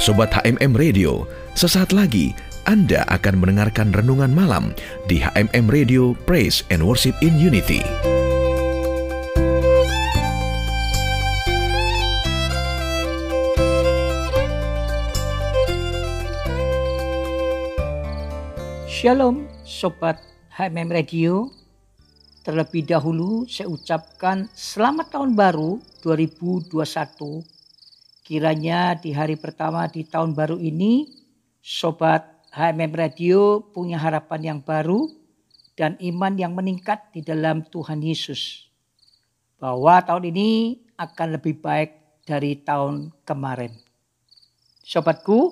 Sobat HMM Radio, sesaat lagi Anda akan mendengarkan renungan malam di HMM Radio Praise and Worship in Unity. Shalom Sobat HMM Radio Terlebih dahulu saya ucapkan selamat tahun baru 2021 Kiranya di hari pertama di tahun baru ini Sobat HMM Radio punya harapan yang baru dan iman yang meningkat di dalam Tuhan Yesus. Bahwa tahun ini akan lebih baik dari tahun kemarin. Sobatku,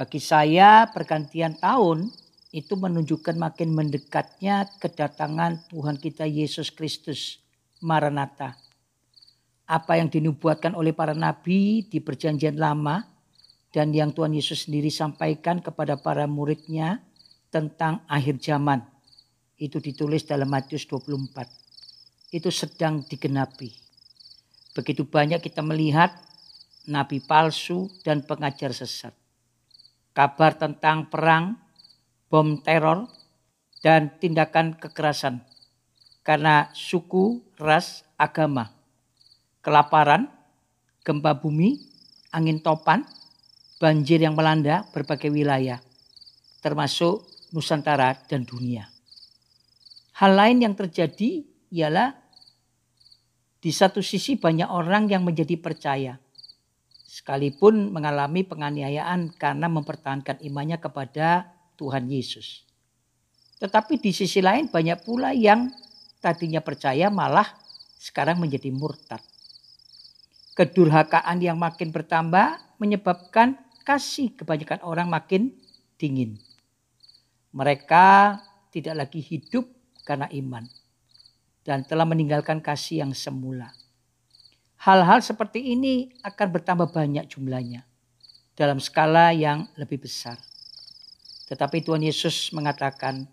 bagi saya pergantian tahun itu menunjukkan makin mendekatnya kedatangan Tuhan kita Yesus Kristus, Maranatha. Apa yang dinubuatkan oleh para nabi di perjanjian lama dan yang Tuhan Yesus sendiri sampaikan kepada para muridnya tentang akhir zaman. Itu ditulis dalam Matius 24. Itu sedang digenapi. Begitu banyak kita melihat nabi palsu dan pengajar sesat. Kabar tentang perang bom teror, dan tindakan kekerasan karena suku, ras, agama, kelaparan, gempa bumi, angin topan, banjir yang melanda berbagai wilayah, termasuk Nusantara dan dunia. Hal lain yang terjadi ialah di satu sisi banyak orang yang menjadi percaya, sekalipun mengalami penganiayaan karena mempertahankan imannya kepada Tuhan Yesus. Tetapi di sisi lain banyak pula yang tadinya percaya malah sekarang menjadi murtad. Kedurhakaan yang makin bertambah menyebabkan kasih kebanyakan orang makin dingin. Mereka tidak lagi hidup karena iman dan telah meninggalkan kasih yang semula. Hal-hal seperti ini akan bertambah banyak jumlahnya dalam skala yang lebih besar. Tetapi Tuhan Yesus mengatakan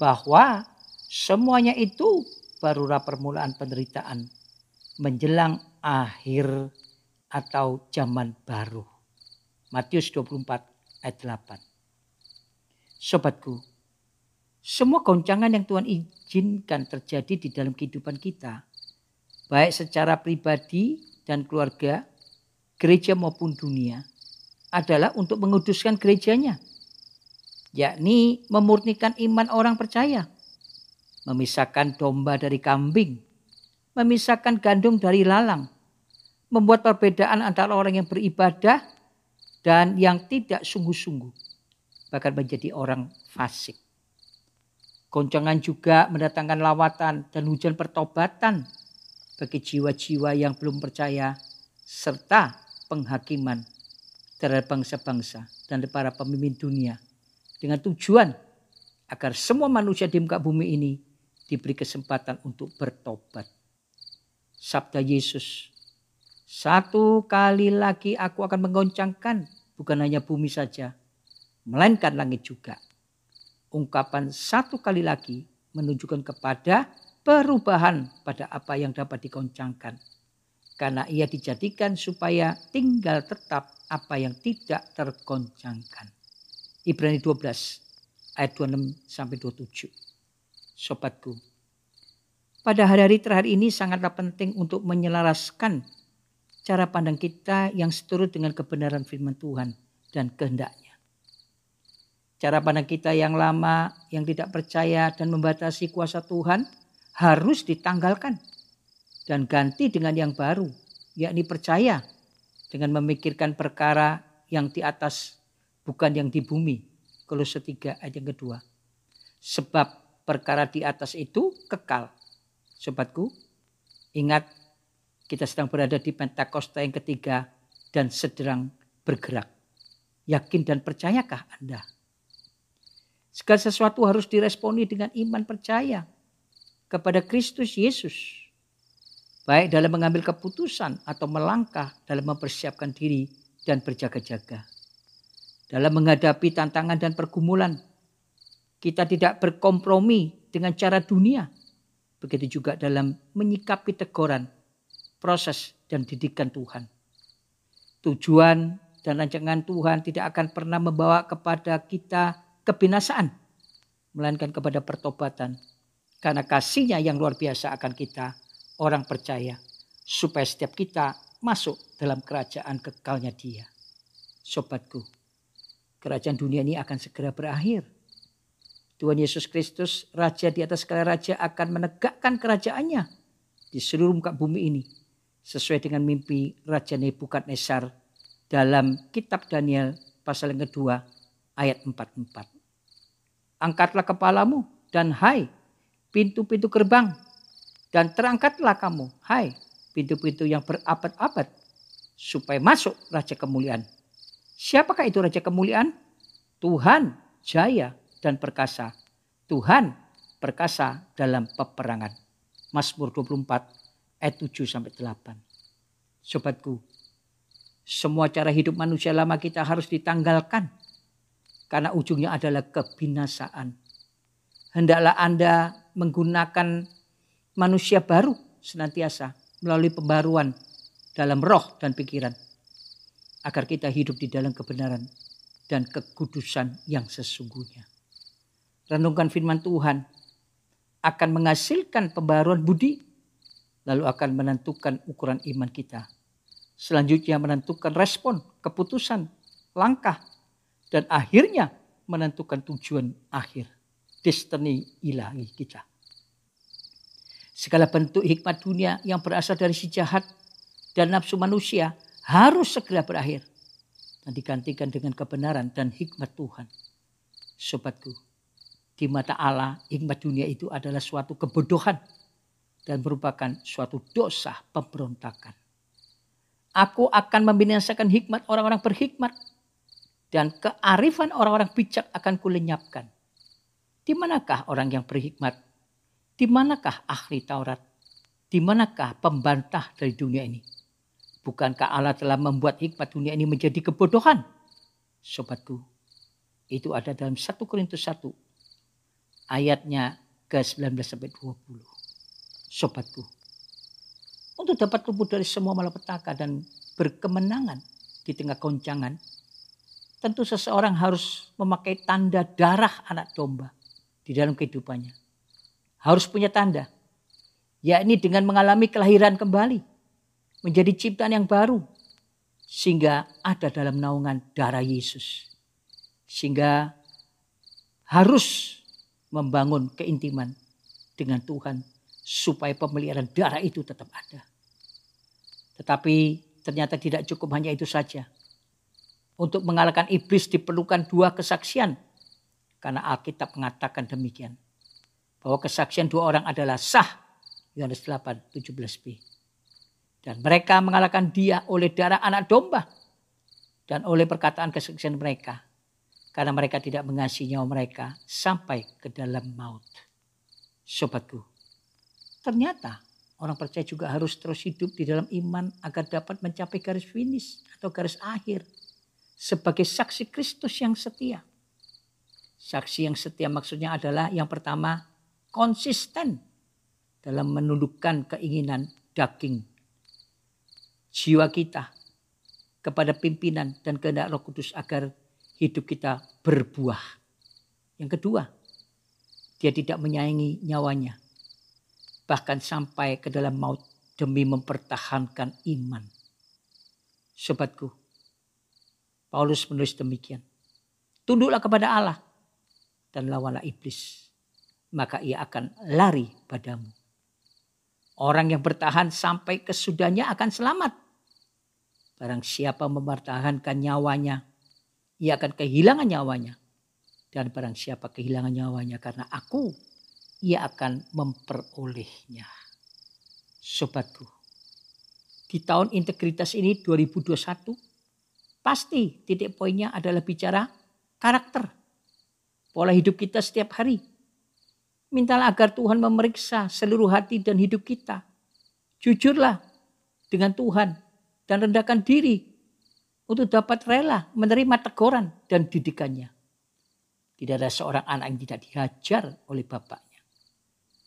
bahwa semuanya itu barulah permulaan penderitaan menjelang akhir atau zaman baru. Matius 24 ayat 8. Sobatku, semua goncangan yang Tuhan izinkan terjadi di dalam kehidupan kita, baik secara pribadi dan keluarga, gereja maupun dunia, adalah untuk menguduskan gerejanya yakni memurnikan iman orang percaya, memisahkan domba dari kambing, memisahkan gandum dari lalang, membuat perbedaan antara orang yang beribadah dan yang tidak sungguh-sungguh, bahkan menjadi orang fasik. Goncangan juga mendatangkan lawatan dan hujan pertobatan bagi jiwa-jiwa yang belum percaya serta penghakiman terhadap bangsa-bangsa dan para pemimpin dunia dengan tujuan agar semua manusia di muka bumi ini diberi kesempatan untuk bertobat. Sabda Yesus, satu kali lagi aku akan menggoncangkan bukan hanya bumi saja, melainkan langit juga. Ungkapan satu kali lagi menunjukkan kepada perubahan pada apa yang dapat digoncangkan. Karena ia dijadikan supaya tinggal tetap apa yang tidak tergoncangkan. Ibrani 12 ayat 26 sampai 27. Sobatku, pada hari-hari terakhir ini sangatlah penting untuk menyelaraskan cara pandang kita yang seturut dengan kebenaran firman Tuhan dan kehendaknya. Cara pandang kita yang lama, yang tidak percaya dan membatasi kuasa Tuhan harus ditanggalkan dan ganti dengan yang baru, yakni percaya dengan memikirkan perkara yang di atas bukan yang di bumi. Kolose 3 ayat yang kedua. Sebab perkara di atas itu kekal. Sobatku, ingat kita sedang berada di Pentakosta yang ketiga dan sedang bergerak. Yakin dan percayakah Anda? Segala sesuatu harus diresponi dengan iman percaya kepada Kristus Yesus. Baik dalam mengambil keputusan atau melangkah dalam mempersiapkan diri dan berjaga-jaga dalam menghadapi tantangan dan pergumulan. Kita tidak berkompromi dengan cara dunia. Begitu juga dalam menyikapi teguran, proses dan didikan Tuhan. Tujuan dan rancangan Tuhan tidak akan pernah membawa kepada kita kebinasaan, melainkan kepada pertobatan. Karena kasihnya yang luar biasa akan kita, orang percaya, supaya setiap kita masuk dalam kerajaan kekalnya dia. Sobatku, kerajaan dunia ini akan segera berakhir. Tuhan Yesus Kristus, Raja di atas segala Raja akan menegakkan kerajaannya di seluruh muka bumi ini. Sesuai dengan mimpi Raja Nebukadnezar dalam kitab Daniel pasal yang kedua ayat 44. Angkatlah kepalamu dan hai pintu-pintu gerbang dan terangkatlah kamu hai pintu-pintu yang berabad-abad supaya masuk Raja Kemuliaan. Siapakah itu Raja Kemuliaan? Tuhan jaya dan perkasa. Tuhan perkasa dalam peperangan. Mazmur 24 ayat 7 sampai 8. Sobatku, semua cara hidup manusia lama kita harus ditanggalkan karena ujungnya adalah kebinasaan. Hendaklah Anda menggunakan manusia baru senantiasa melalui pembaruan dalam roh dan pikiran agar kita hidup di dalam kebenaran dan kekudusan yang sesungguhnya renungkan firman Tuhan akan menghasilkan pembaruan budi lalu akan menentukan ukuran iman kita. Selanjutnya menentukan respon, keputusan, langkah dan akhirnya menentukan tujuan akhir, destiny ilahi kita. Segala bentuk hikmat dunia yang berasal dari si jahat dan nafsu manusia harus segera berakhir dan digantikan dengan kebenaran dan hikmat Tuhan. Sobatku, di mata Allah, hikmat dunia itu adalah suatu kebodohan dan merupakan suatu dosa pemberontakan. Aku akan membinasakan hikmat orang-orang berhikmat dan kearifan orang-orang bijak akan kulenyapkan. Di manakah orang yang berhikmat? Di manakah ahli Taurat? Di manakah pembantah dari dunia ini? Bukankah Allah telah membuat hikmat dunia ini menjadi kebodohan? Sobatku, itu ada dalam 1 Korintus 1 ayatnya ke-19 sampai 20. Sobatku, untuk dapat luput dari semua malapetaka dan berkemenangan di tengah goncangan, tentu seseorang harus memakai tanda darah anak domba di dalam kehidupannya. Harus punya tanda, yakni dengan mengalami kelahiran kembali, menjadi ciptaan yang baru, sehingga ada dalam naungan darah Yesus. Sehingga harus membangun keintiman dengan Tuhan supaya pemeliharaan darah itu tetap ada. Tetapi ternyata tidak cukup hanya itu saja. Untuk mengalahkan iblis diperlukan dua kesaksian. Karena Alkitab mengatakan demikian. Bahwa kesaksian dua orang adalah sah. Yohanes 8, 17b. Dan mereka mengalahkan dia oleh darah anak domba. Dan oleh perkataan kesaksian mereka karena mereka tidak mengasihi nyawa mereka sampai ke dalam maut. Sobatku, ternyata orang percaya juga harus terus hidup di dalam iman agar dapat mencapai garis finish atau garis akhir sebagai saksi Kristus yang setia. Saksi yang setia maksudnya adalah yang pertama konsisten dalam menundukkan keinginan daging jiwa kita kepada pimpinan dan kehendak Roh Kudus agar hidup kita berbuah. Yang kedua, dia tidak menyayangi nyawanya. Bahkan sampai ke dalam maut demi mempertahankan iman. Sobatku, Paulus menulis demikian. Tunduklah kepada Allah dan lawanlah iblis. Maka ia akan lari padamu. Orang yang bertahan sampai kesudahnya akan selamat. Barang siapa mempertahankan nyawanya ia akan kehilangan nyawanya. Dan barang siapa kehilangan nyawanya karena aku, ia akan memperolehnya. Sobatku, di tahun integritas ini 2021, pasti titik poinnya adalah bicara karakter. Pola hidup kita setiap hari. Mintalah agar Tuhan memeriksa seluruh hati dan hidup kita. Jujurlah dengan Tuhan dan rendahkan diri untuk dapat rela menerima teguran dan didikannya. Tidak ada seorang anak yang tidak dihajar oleh bapaknya.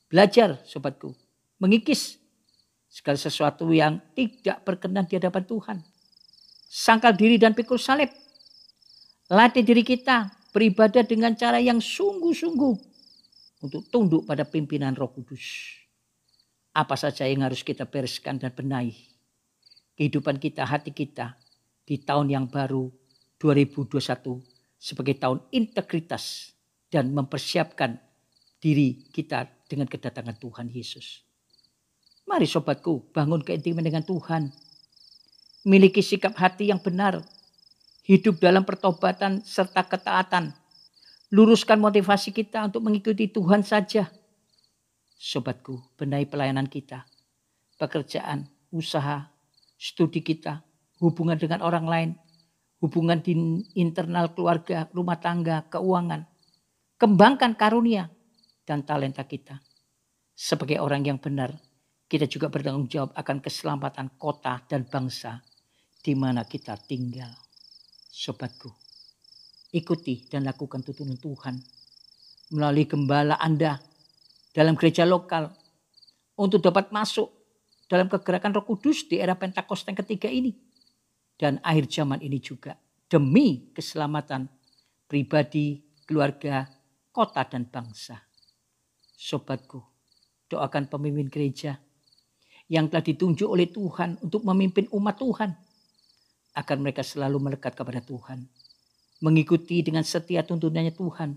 Belajar sobatku, mengikis segala sesuatu yang tidak berkenan di hadapan Tuhan. sangkal diri dan pikul salib. Latih diri kita beribadah dengan cara yang sungguh-sungguh untuk tunduk pada pimpinan Roh Kudus. Apa saja yang harus kita bereskan dan benahi. Kehidupan kita, hati kita di tahun yang baru 2021 sebagai tahun integritas dan mempersiapkan diri kita dengan kedatangan Tuhan Yesus. Mari sobatku bangun keintiman dengan Tuhan. Miliki sikap hati yang benar. Hidup dalam pertobatan serta ketaatan. Luruskan motivasi kita untuk mengikuti Tuhan saja. Sobatku, benahi pelayanan kita. Pekerjaan, usaha, studi kita, hubungan dengan orang lain, hubungan di internal keluarga, rumah tangga, keuangan. Kembangkan karunia dan talenta kita. Sebagai orang yang benar, kita juga bertanggung jawab akan keselamatan kota dan bangsa di mana kita tinggal. Sobatku, ikuti dan lakukan tuntunan Tuhan melalui gembala Anda dalam gereja lokal untuk dapat masuk dalam kegerakan Roh Kudus di era Pentakosta yang ketiga ini dan akhir zaman ini juga demi keselamatan pribadi, keluarga, kota dan bangsa. Sobatku, doakan pemimpin gereja yang telah ditunjuk oleh Tuhan untuk memimpin umat Tuhan. Agar mereka selalu melekat kepada Tuhan. Mengikuti dengan setia tuntunannya Tuhan.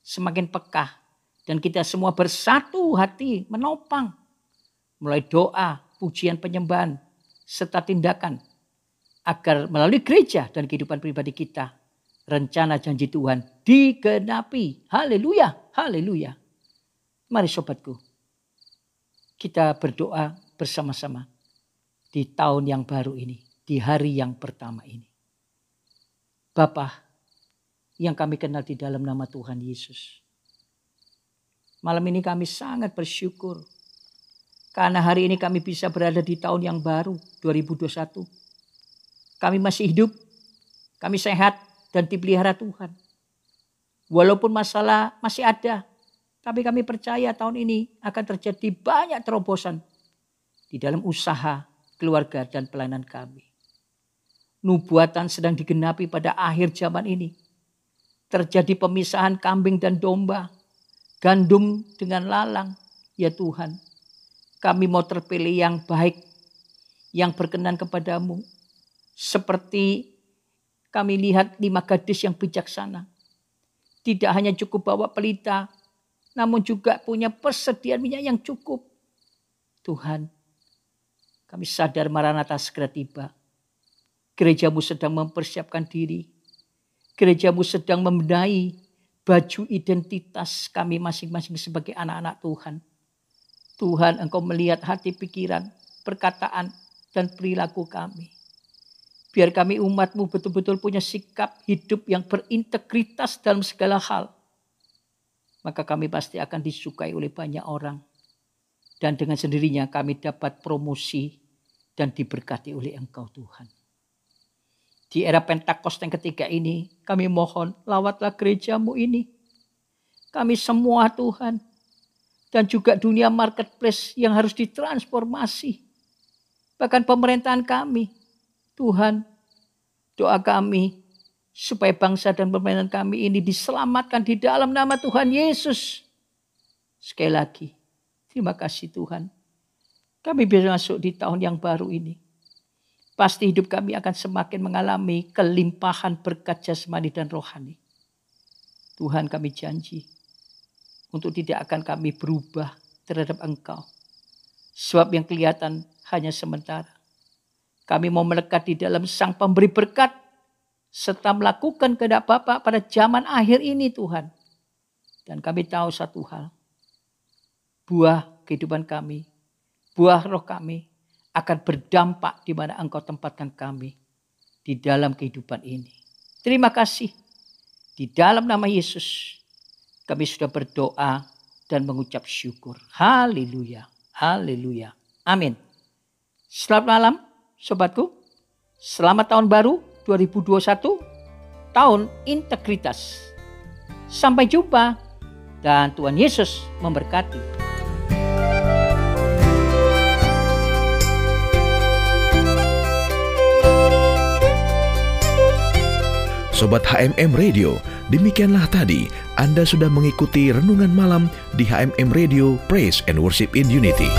Semakin pekah. Dan kita semua bersatu hati menopang. Mulai doa, pujian penyembahan, serta tindakan. Agar melalui gereja dan kehidupan pribadi kita. Rencana janji Tuhan digenapi. Haleluya, haleluya. Mari sobatku, kita berdoa bersama-sama di tahun yang baru ini, di hari yang pertama ini. Bapa yang kami kenal di dalam nama Tuhan Yesus. Malam ini kami sangat bersyukur karena hari ini kami bisa berada di tahun yang baru 2021. Kami masih hidup, kami sehat dan dipelihara Tuhan. Walaupun masalah masih ada, tapi kami percaya tahun ini akan terjadi banyak terobosan di dalam usaha, keluarga, dan pelayanan kami. Nubuatan sedang digenapi pada akhir zaman ini. Terjadi pemisahan kambing dan domba, gandum dengan lalang. Ya Tuhan, kami mau terpilih yang baik, yang berkenan kepadamu. Seperti kami lihat lima gadis yang bijaksana. Tidak hanya cukup bawa pelita, namun juga punya persediaan minyak yang cukup. Tuhan, kami sadar Maranatha segera tiba. Gerejamu sedang mempersiapkan diri. Gerejamu sedang membenahi baju identitas kami masing-masing sebagai anak-anak Tuhan. Tuhan engkau melihat hati pikiran, perkataan, dan perilaku kami. Biar kami umatmu betul-betul punya sikap hidup yang berintegritas dalam segala hal maka kami pasti akan disukai oleh banyak orang. Dan dengan sendirinya kami dapat promosi dan diberkati oleh Engkau Tuhan. Di era Pentakost yang ketiga ini, kami mohon lawatlah gerejamu ini. Kami semua Tuhan. Dan juga dunia marketplace yang harus ditransformasi. Bahkan pemerintahan kami. Tuhan, doa kami supaya bangsa dan pemerintahan kami ini diselamatkan di dalam nama Tuhan Yesus. Sekali lagi, terima kasih Tuhan. Kami bisa masuk di tahun yang baru ini. Pasti hidup kami akan semakin mengalami kelimpahan berkat jasmani dan rohani. Tuhan kami janji untuk tidak akan kami berubah terhadap Engkau. Sebab yang kelihatan hanya sementara. Kami mau melekat di dalam sang pemberi berkat serta melakukan kehendak Bapa pada zaman akhir ini Tuhan. Dan kami tahu satu hal. Buah kehidupan kami, buah roh kami akan berdampak di mana Engkau tempatkan kami di dalam kehidupan ini. Terima kasih. Di dalam nama Yesus kami sudah berdoa dan mengucap syukur. Haleluya. Haleluya. Amin. Selamat malam sobatku. Selamat tahun baru 2021 tahun integritas. Sampai jumpa dan Tuhan Yesus memberkati. Sobat HMM Radio, demikianlah tadi Anda sudah mengikuti renungan malam di HMM Radio Praise and Worship in Unity.